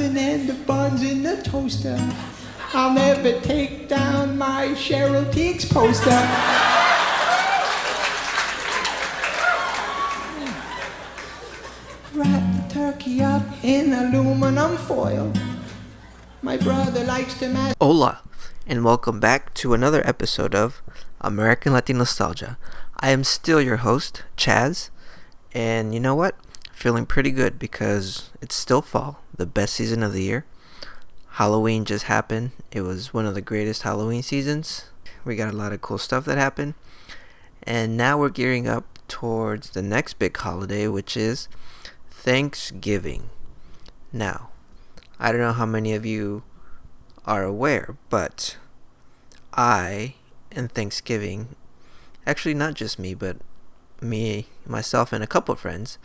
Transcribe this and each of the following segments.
muffin and the buns in the toaster. I'll never take down my Cheryl Tiegs poster. Wrap the turkey up in aluminum foil. My brother likes to mash. Hola, and welcome back to another episode of American Latin Nostalgia. I am still your host, Chaz, and you know what? Feeling pretty good because it's still fall, the best season of the year. Halloween just happened. It was one of the greatest Halloween seasons. We got a lot of cool stuff that happened. And now we're gearing up towards the next big holiday, which is Thanksgiving. Now, I don't know how many of you are aware, but I and Thanksgiving, actually not just me, but me, myself, and a couple of friends,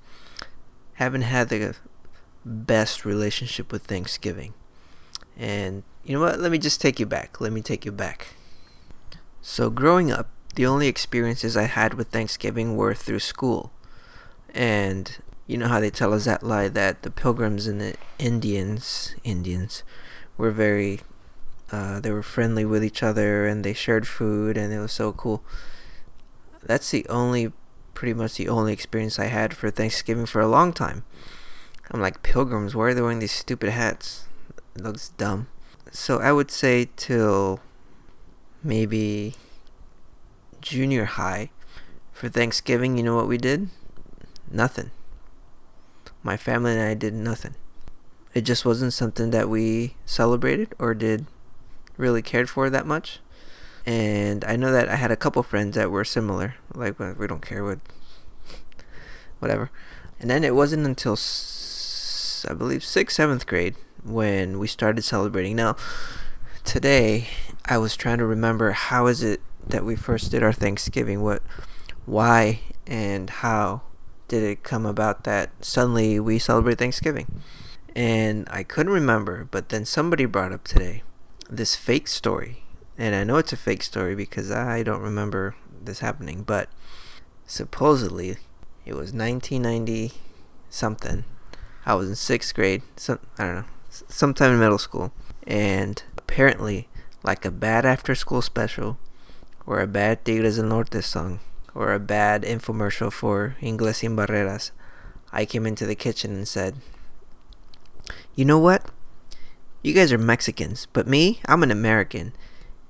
haven't had the best relationship with Thanksgiving. And you know what? Let me just take you back. Let me take you back. So, growing up, the only experiences I had with Thanksgiving were through school. And you know how they tell us that lie that the pilgrims and the Indians, Indians, were very, uh, they were friendly with each other and they shared food and it was so cool. That's the only, pretty much the only experience I had for Thanksgiving for a long time. I'm like, pilgrims, why are they wearing these stupid hats? It looks dumb. So I would say till maybe junior high for Thanksgiving, you know what we did? Nothing. My family and I did nothing. It just wasn't something that we celebrated or did really cared for that much. And I know that I had a couple friends that were similar. Like, we don't care what, whatever. And then it wasn't until, I believe, sixth, seventh grade when we started celebrating. Now, today I was trying to remember how is it that we first did our Thanksgiving? What, why, and how did it come about that suddenly we celebrate Thanksgiving? And I couldn't remember, but then somebody brought up today this fake story. And I know it's a fake story because I don't remember this happening, but supposedly it was 1990 something. I was in sixth grade. Some I don't know sometime in middle school, and apparently, like a bad after school special, or a bad Tigres del Norte song, or a bad infomercial for Ingles Sin Barreras, I came into the kitchen and said, You know what? You guys are Mexicans, but me, I'm an American.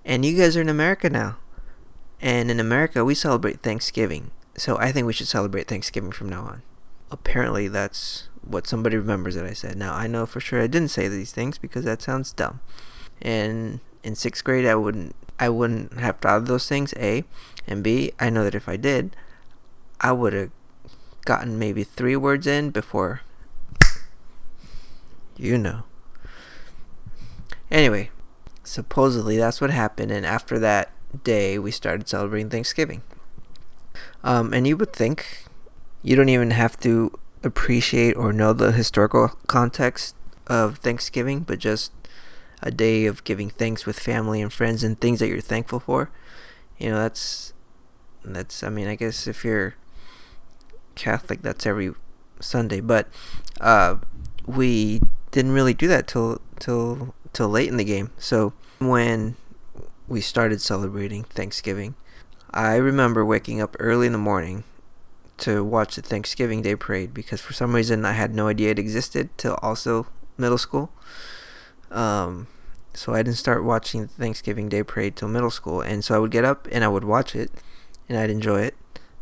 And you guys are in America now. And in America, we celebrate Thanksgiving. So I think we should celebrate Thanksgiving from now on. Apparently, that's what somebody remembers that I said. Now I know for sure I didn't say these things because that sounds dumb. And in sixth grade, I wouldn't I wouldn't have thought of those things. A and B. I know that if I did, I would have gotten maybe three words in before. You know. Anyway, supposedly that's what happened, and after that day, we started celebrating Thanksgiving. Um, and you would think you don't even have to appreciate or know the historical context of Thanksgiving, but just a day of giving thanks with family and friends and things that you're thankful for. You know, that's that's I mean, I guess if you're Catholic, that's every Sunday, but uh, we didn't really do that till till till late in the game. So when we started celebrating Thanksgiving, I remember waking up early in the morning to watch the Thanksgiving Day parade because for some reason I had no idea it existed till also middle school. Um, so I didn't start watching the Thanksgiving Day parade till middle school, and so I would get up and I would watch it, and I'd enjoy it.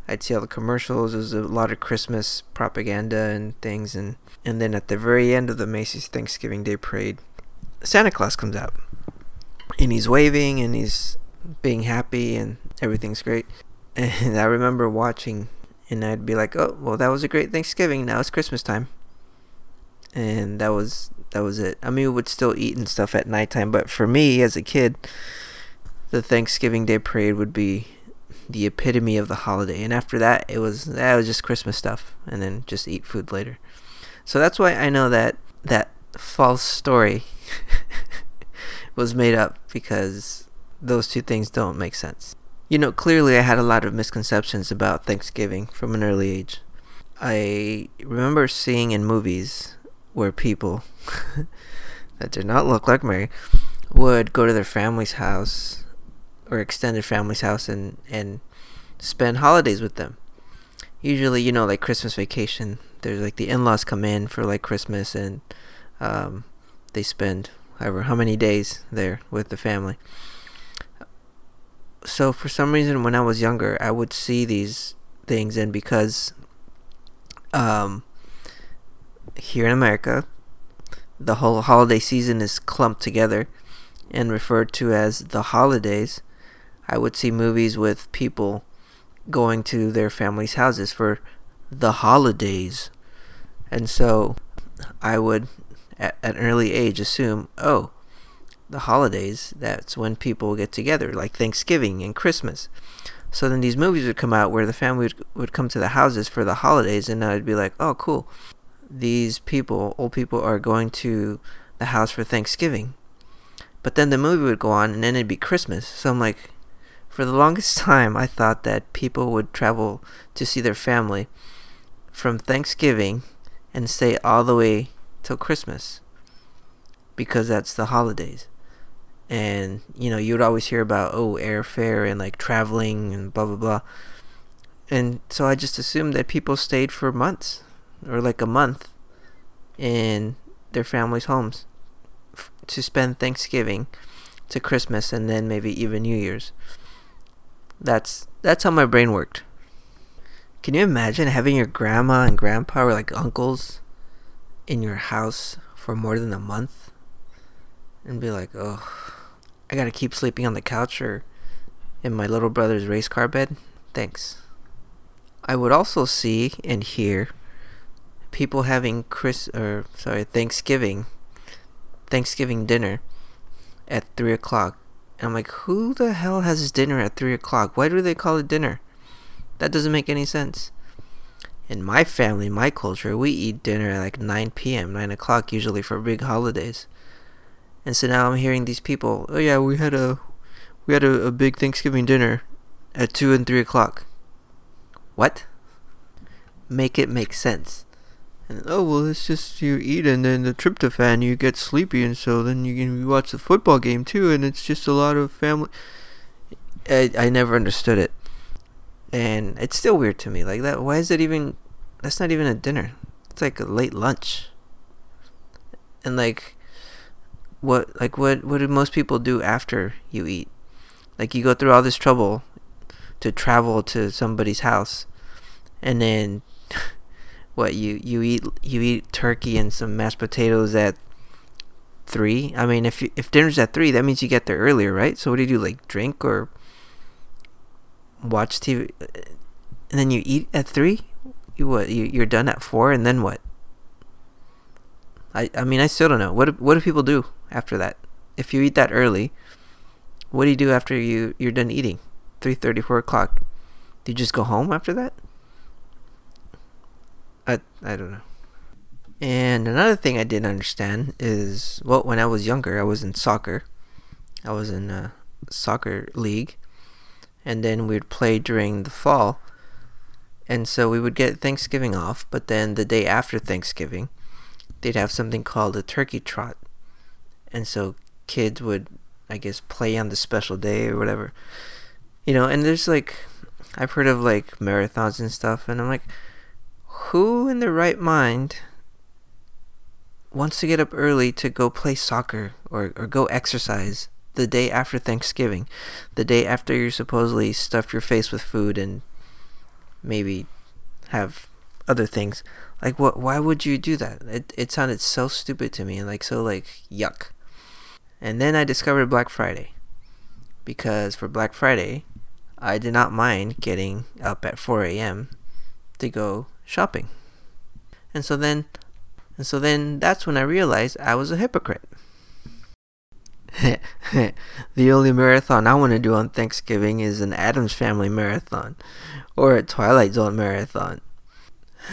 I'd see all the commercials. There was a lot of Christmas propaganda and things, and and then at the very end of the Macy's Thanksgiving Day parade, Santa Claus comes out, and he's waving and he's being happy and everything's great. And I remember watching and I'd be like, "Oh, well, that was a great Thanksgiving. Now it's Christmas time." And that was that was it. I mean, we would still eat and stuff at nighttime, but for me as a kid, the Thanksgiving Day parade would be the epitome of the holiday. And after that, it was that was just Christmas stuff, and then just eat food later. So that's why I know that that false story was made up because those two things don't make sense. You know, clearly I had a lot of misconceptions about Thanksgiving from an early age. I remember seeing in movies where people that did not look like me would go to their family's house or extended family's house and and spend holidays with them. Usually, you know, like Christmas vacation, there's like the in-laws come in for like Christmas and um, they spend however how many days there with the family. So for some reason, when I was younger, I would see these things, and because um, here in America, the whole holiday season is clumped together and referred to as the holidays. I would see movies with people going to their families' houses for the holidays. And so I would, at, an early age, assume, oh, the holidays, that's when people get together, like Thanksgiving and Christmas. So then these movies would come out where the family would, would come to the houses for the holidays, and I'd be like, oh, cool. These people, old people, are going to the house for Thanksgiving. But then the movie would go on, and then it'd be Christmas. So I'm like, for the longest time, I thought that people would travel to see their family from Thanksgiving and stay all the way till Christmas because that's the holidays. And, you know, you would always hear about, oh, airfare and like traveling and blah, blah, blah. And so I just assumed that people stayed for months or like a month in their families' homes f- to spend Thanksgiving to Christmas and then maybe even New Year's. That's that's how my brain worked. Can you imagine having your grandma and grandpa or like uncles in your house for more than a month and be like, "Oh, I got to keep sleeping on the couch or in my little brother's race car bed?" Thanks. I would also see and hear people having Chris or sorry Thanksgiving Thanksgiving dinner at three o'clock and I'm like, who the hell has dinner at 3 o'clock? Why do they call it dinner? That doesn't make any sense. In my family, my culture, we eat dinner at like 9 p.m., 9 o'clock usually for big holidays. And so now I'm hearing these people, oh yeah, we had a we had a, a big Thanksgiving dinner at 2 and 3 o'clock. What? Make it make sense. And oh well, it's just you eat and then the tryptophan you get sleepy and so then you can watch the football game too and it's just a lot of family. I I never understood it, and it's still weird to me. Like that, why is it even? That's not even a dinner. It's like a late lunch. And like, what like what what do most people do after you eat? Like you go through all this trouble to travel to somebody's house, and then what you you eat you eat turkey and some mashed potatoes at three. I mean, if you, if dinner's at three, that means you get there earlier, right? So what do you do? Like drink or watch TV, and then you eat at three. You what? You you're done at four, and then what? I I mean, I still don't know. What do, what do people do after that? If you eat that early, what do you do after you you're done eating? Three thirty, four o'clock. Do you just go home after that? I I don't know. And another thing I didn't understand is well, when I was younger, I was in soccer. I was in a soccer league, and then we'd play during the fall. And so we would get Thanksgiving off, but then the day after Thanksgiving, they'd have something called a turkey trot. And so kids would, I guess, play on the special day or whatever. You know, and there's like, I've heard of like marathons and stuff, and I'm like, who in their right mind wants to get up early to go play soccer or, or go exercise the day after Thanksgiving, the day after you supposedly stuff your face with food and maybe have other things. Like what why would you do that? It it sounded so stupid to me and like so like yuck. And then I discovered Black Friday. Because for Black Friday, I did not mind getting up at 4 a.m. to go shopping. And so then and so then that's when I realized I was a hypocrite. the only marathon I want to do on Thanksgiving is an Addams Family marathon or a Twilight Zone marathon.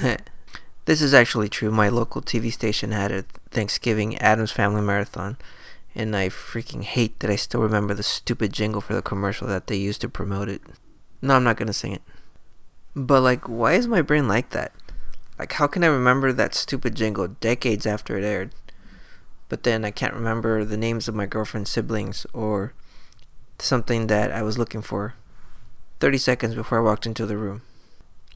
this is actually true. My local TV station had a Thanksgiving Addams Family marathon, and I freaking hate that I still remember the stupid jingle for the commercial that they used to promote it. No, I'm not going to sing it. But like why is my brain like that? Like, how can I remember that stupid jingle decades after it aired? But then I can't remember the names of my girlfriend's siblings or something that I was looking for 30 seconds before I walked into the room.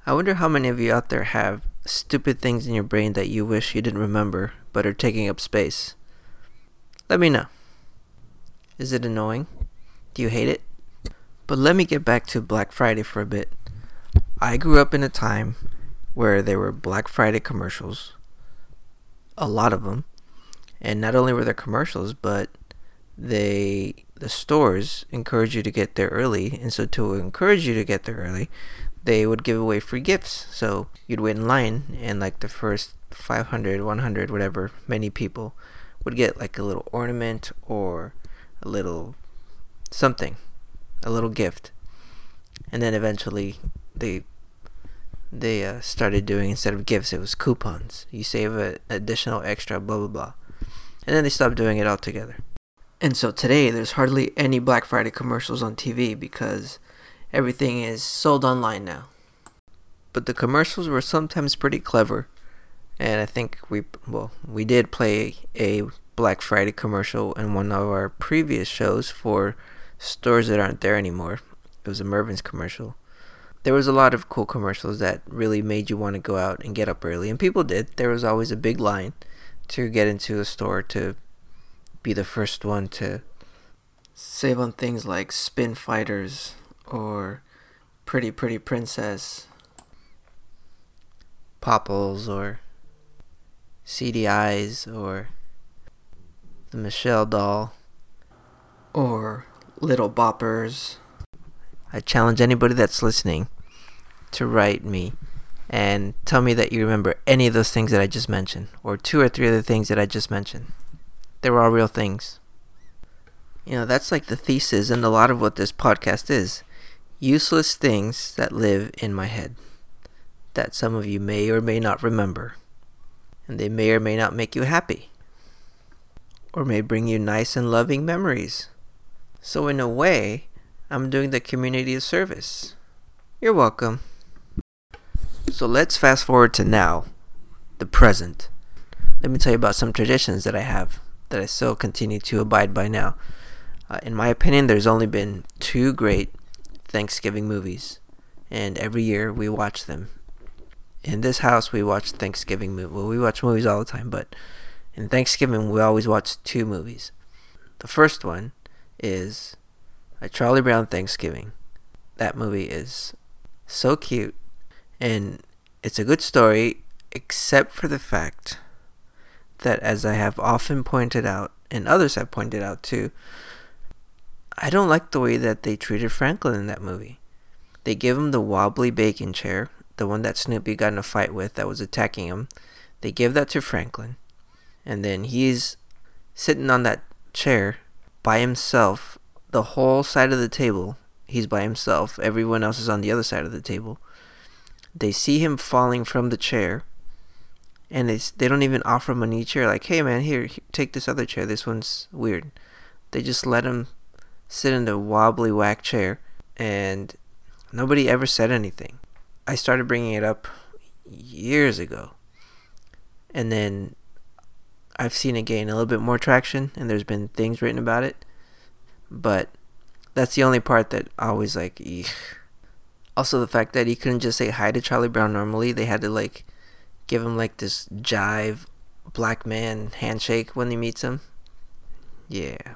I wonder how many of you out there have stupid things in your brain that you wish you didn't remember but are taking up space. Let me know. Is it annoying? Do you hate it? But let me get back to Black Friday for a bit. I grew up in a time where there were Black Friday commercials, a lot of them, and not only were there commercials, but they the stores encourage you to get there early, and so to encourage you to get there early, they would give away free gifts. So you'd wait in line, and like the first 500, 100, whatever, many people would get like a little ornament or a little something, a little gift, and then eventually they they uh, started doing instead of gifts, it was coupons. You save an additional extra, blah blah blah, and then they stopped doing it altogether. And so today, there's hardly any Black Friday commercials on TV because everything is sold online now. But the commercials were sometimes pretty clever, and I think we well we did play a Black Friday commercial in one of our previous shows for stores that aren't there anymore. It was a Mervyn's commercial. There was a lot of cool commercials that really made you want to go out and get up early, and people did. There was always a big line to get into a store to be the first one to save on things like Spin Fighters or Pretty Pretty Princess, Popples or CDIs or the Michelle doll or Little Boppers. I challenge anybody that's listening to write me and tell me that you remember any of those things that I just mentioned, or two or three of the things that I just mentioned. They were all real things. You know, that's like the thesis and a lot of what this podcast is useless things that live in my head that some of you may or may not remember, and they may or may not make you happy, or may bring you nice and loving memories. So, in a way, I'm doing the community a service. You're welcome. So, let's fast forward to now, the present. Let me tell you about some traditions that I have that I still continue to abide by now. Uh, in my opinion, there's only been two great Thanksgiving movies, and every year we watch them. In this house, we watch Thanksgiving movies. Well, we watch movies all the time, but in Thanksgiving, we always watch two movies. The first one is a Charlie Brown Thanksgiving. That movie is so cute, and it's a good story, except for the fact that, as I have often pointed out, and others have pointed out too, I don't like the way that they treated Franklin in that movie. They give him the wobbly bacon chair, the one that Snoopy got in a fight with that was attacking him. They give that to Franklin. And then he's sitting on that chair by himself, the whole side of the table. He's by himself. Everyone else is on the other side of the table. They see him falling from the chair. And they, they don't even offer him a new chair. Like, hey man, here, take this other chair. This one's weird. They just let him sit in the wobbly whack chair, and nobody ever said anything. I started bringing it up years ago, and then I've seen it gain a little bit more traction, and there's been things written about it, but that's the only part that always like. Eek. Also, the fact that he couldn't just say hi to Charlie Brown normally, they had to like give him like this jive black man handshake when he meets him. Yeah.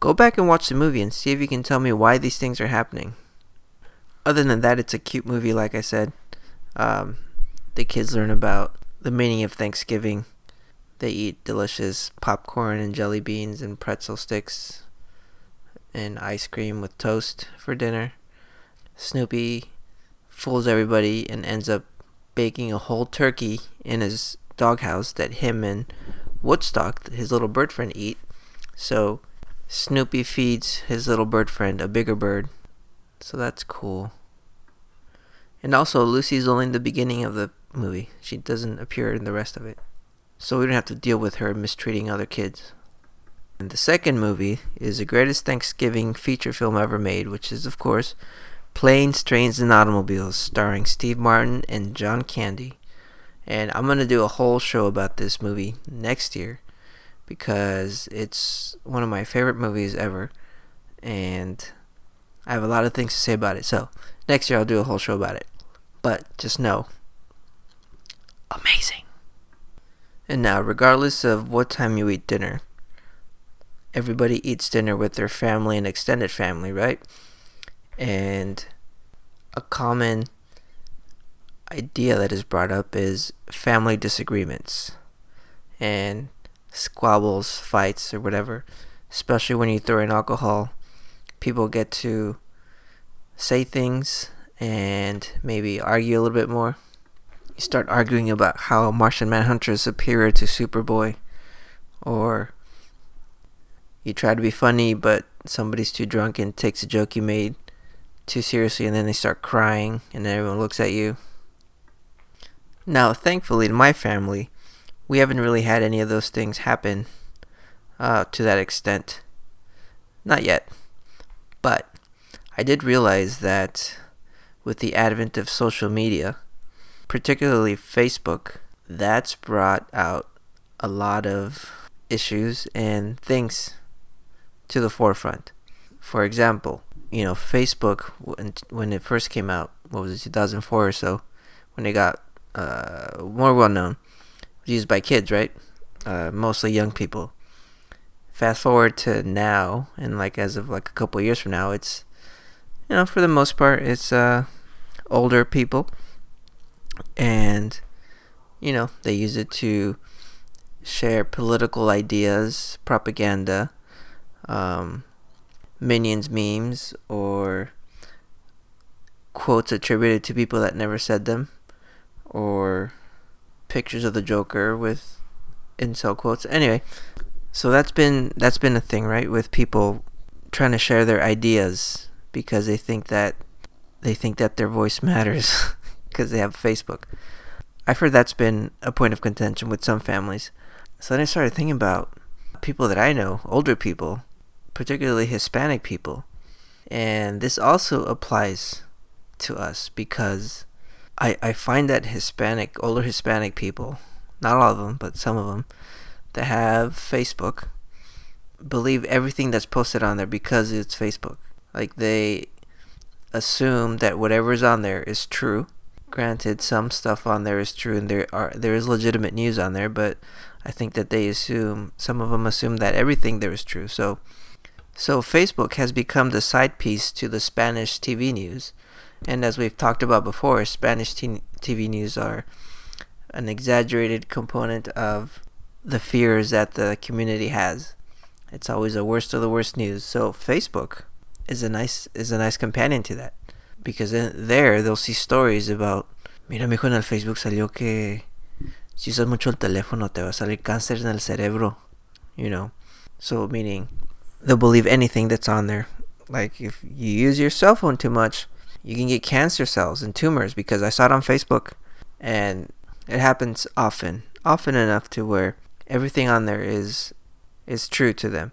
Go back and watch the movie and see if you can tell me why these things are happening. Other than that, it's a cute movie, like I said. Um, the kids learn about the meaning of Thanksgiving. They eat delicious popcorn and jelly beans and pretzel sticks and ice cream with toast for dinner. Snoopy fools everybody and ends up baking a whole turkey in his doghouse that him and Woodstock, his little bird friend, eat. So Snoopy feeds his little bird friend a bigger bird. So that's cool. And also, Lucy's only in the beginning of the movie. She doesn't appear in the rest of it. So we don't have to deal with her mistreating other kids. And the second movie is the greatest Thanksgiving feature film ever made, which is, of course, Planes, Trains, and Automobiles, starring Steve Martin and John Candy. And I'm going to do a whole show about this movie next year because it's one of my favorite movies ever. And I have a lot of things to say about it. So, next year I'll do a whole show about it. But just know amazing. And now, regardless of what time you eat dinner, everybody eats dinner with their family and extended family, right? And a common idea that is brought up is family disagreements and squabbles, fights, or whatever. Especially when you throw in alcohol, people get to say things and maybe argue a little bit more. You start arguing about how Martian Manhunter is superior to Superboy, or you try to be funny, but somebody's too drunk and takes a joke you made too seriously, and then they start crying, and then everyone looks at you. Now, thankfully, in my family, we haven't really had any of those things happen uh, to that extent. Not yet. But I did realize that with the advent of social media, particularly Facebook, that's brought out a lot of issues and things to the forefront. For example, you know, Facebook when when it first came out, what was it, 2004 or so, when it got uh, more well known, used by kids, right? Uh, mostly young people. Fast forward to now, and like as of like a couple years from now, it's you know for the most part it's uh, older people, and you know they use it to share political ideas, propaganda, um, minions memes, or quotes attributed to people that never said them, or pictures of the Joker with incel quotes. Anyway, so that's been that's been a thing, right? With people trying to share their ideas because they think that they think that their voice matters because they have Facebook. I've heard that's been a point of contention with some families. So then I started thinking about people that I know, older people, particularly Hispanic people. And this also applies to us because I, I find that Hispanic, older Hispanic people, not all of them, but some of them, that have Facebook, believe everything that's posted on there because it's Facebook. Like they assume that whatever's on there is true. Granted, some stuff on there is true, and there are there is legitimate news on there, but I think that they assume some of them assume that everything there is true. So, so Facebook has become the side piece to the Spanish TV news and as we've talked about before, Spanish t- TV news are an exaggerated component of the fears that the community has. It's always the worst of the worst news. So Facebook is a nice is a nice companion to that because there they'll see stories about mira mijo en el Facebook salió que si usas mucho el teléfono te va a salir cáncer en el cerebro, you know. So meaning they'll believe anything that's on there. Like if you use your cell phone too much, you can get cancer cells and tumors because I saw it on Facebook and it happens often, often enough to where everything on there is is true to them.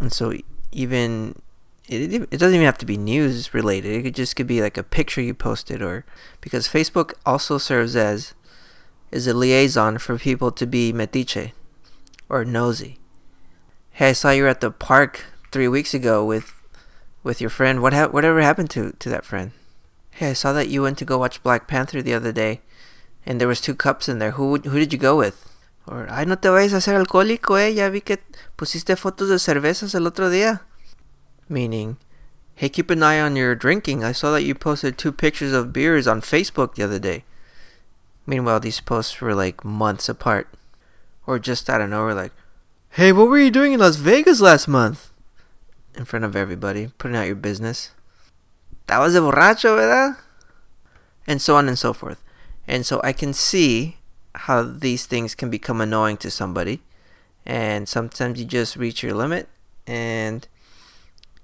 And so even it, it doesn't even have to be news related. It could just could be like a picture you posted or because Facebook also serves as is a liaison for people to be metiche or nosy. Hey, I saw you were at the park 3 weeks ago with with your friend. What ha- whatever happened to to that friend? Hey, I saw that you went to go watch Black Panther the other day, and there was two cups in there. Who who did you go with? Or ay no te vayas a hacer alcohólico, eh? Ya vi que pusiste fotos de cervezas el otro día. Meaning, hey, keep an eye on your drinking. I saw that you posted two pictures of beers on Facebook the other day. Meanwhile, these posts were like months apart. Or just out of nowhere, like, hey, what were you doing in Las Vegas last month? in front of everybody, putting out your business. That was a borracho, ¿verdad? And so on and so forth. And so I can see how these things can become annoying to somebody. And sometimes you just reach your limit and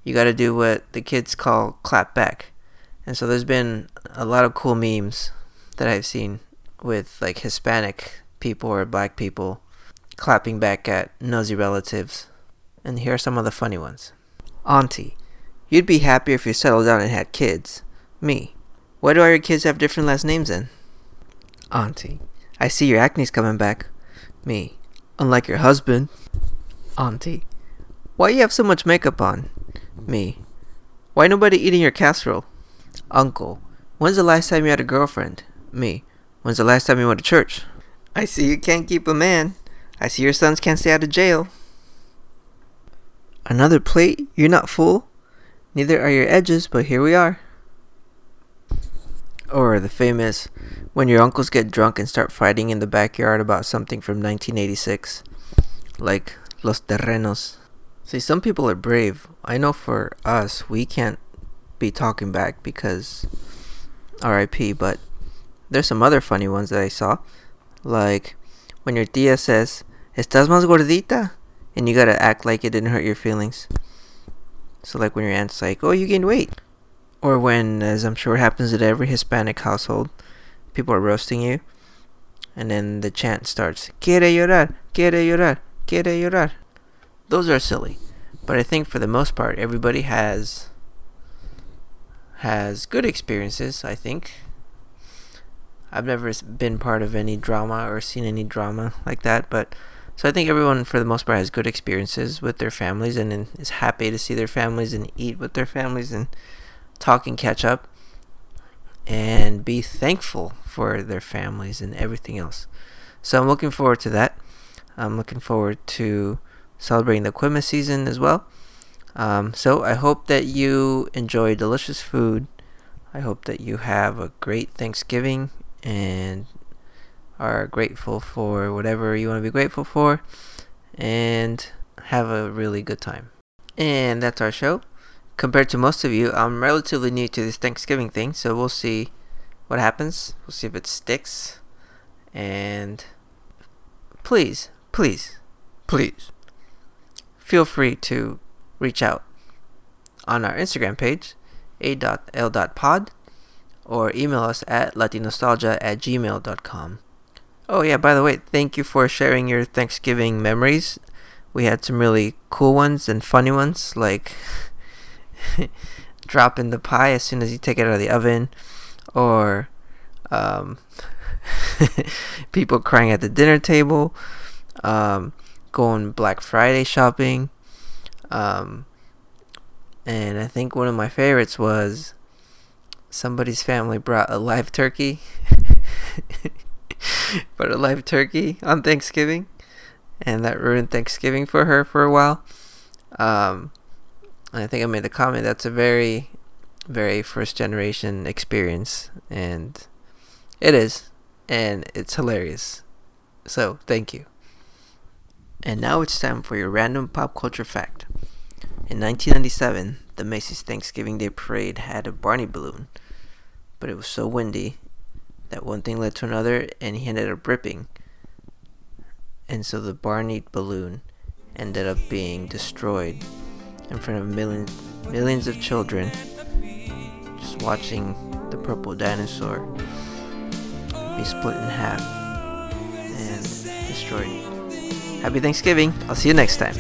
you got to do what the kids call clap back. And so there's been a lot of cool memes that I've seen with like Hispanic people or black people clapping back at nosy relatives. And here are some of the funny ones. Auntie, you'd be happier if you settled down and had kids. Me, why do all your kids have different last names then? Auntie, I see your acne's coming back. Me. Unlike your husband. Auntie. Why you have so much makeup on? Me. Why nobody eating your casserole? Uncle. When's the last time you had a girlfriend? Me. When's the last time you went to church? I see you can't keep a man. I see your sons can't stay out of jail. Another plate? You're not full? Neither are your edges, but here we are. Or the famous, when your uncles get drunk and start fighting in the backyard about something from 1986. Like Los Terrenos. See, some people are brave. I know for us, we can't be talking back because RIP, but there's some other funny ones that I saw. Like when your tia says, Estás más gordita? And you gotta act like it didn't hurt your feelings. So, like when your aunt's like, Oh, you gained weight. Or when, as I'm sure happens at every Hispanic household, people are roasting you. And then the chant starts, Quiere llorar, quiere llorar, quiere llorar. Those are silly. But I think for the most part, everybody has has good experiences, I think. I've never been part of any drama or seen any drama like that, but so I think everyone for the most part has good experiences with their families and is happy to see their families and eat with their families and talk and catch up and be thankful for their families and everything else. So I'm looking forward to that. I'm looking forward to celebrating the Christmas season as well. Um, so I hope that you enjoy delicious food. I hope that you have a great Thanksgiving and are grateful for whatever you want to be grateful for and have a really good time. And that's our show. Compared to most of you, I'm relatively new to this Thanksgiving thing, so we'll see what happens. We'll see if it sticks. And please, please, please feel free to reach out on our Instagram page, a.l.pod, or email us at latinostalgia at gmail.com. Oh, yeah, by the way, thank you for sharing your Thanksgiving memories. We had some really cool ones and funny ones, like dropping the pie as soon as you take it out of the oven, or um, people crying at the dinner table, um, going Black Friday shopping. Um, and I think one of my favorites was somebody's family brought a live turkey. but a live turkey on Thanksgiving. And that ruined Thanksgiving for her for a while. Um, I think I made the comment that's a very, very first generation experience. And it is. And it's hilarious. So, thank you. And now it's time for your random pop culture fact. In 1997, the Macy's Thanksgiving Day Parade had a Barney balloon, but it was so windy that one thing led to another, and he ended up ripping. And so the Barney balloon ended up being destroyed in front of millions, millions of children, just watching the purple dinosaur be split in half and destroyed. Happy Thanksgiving. I'll see you next time.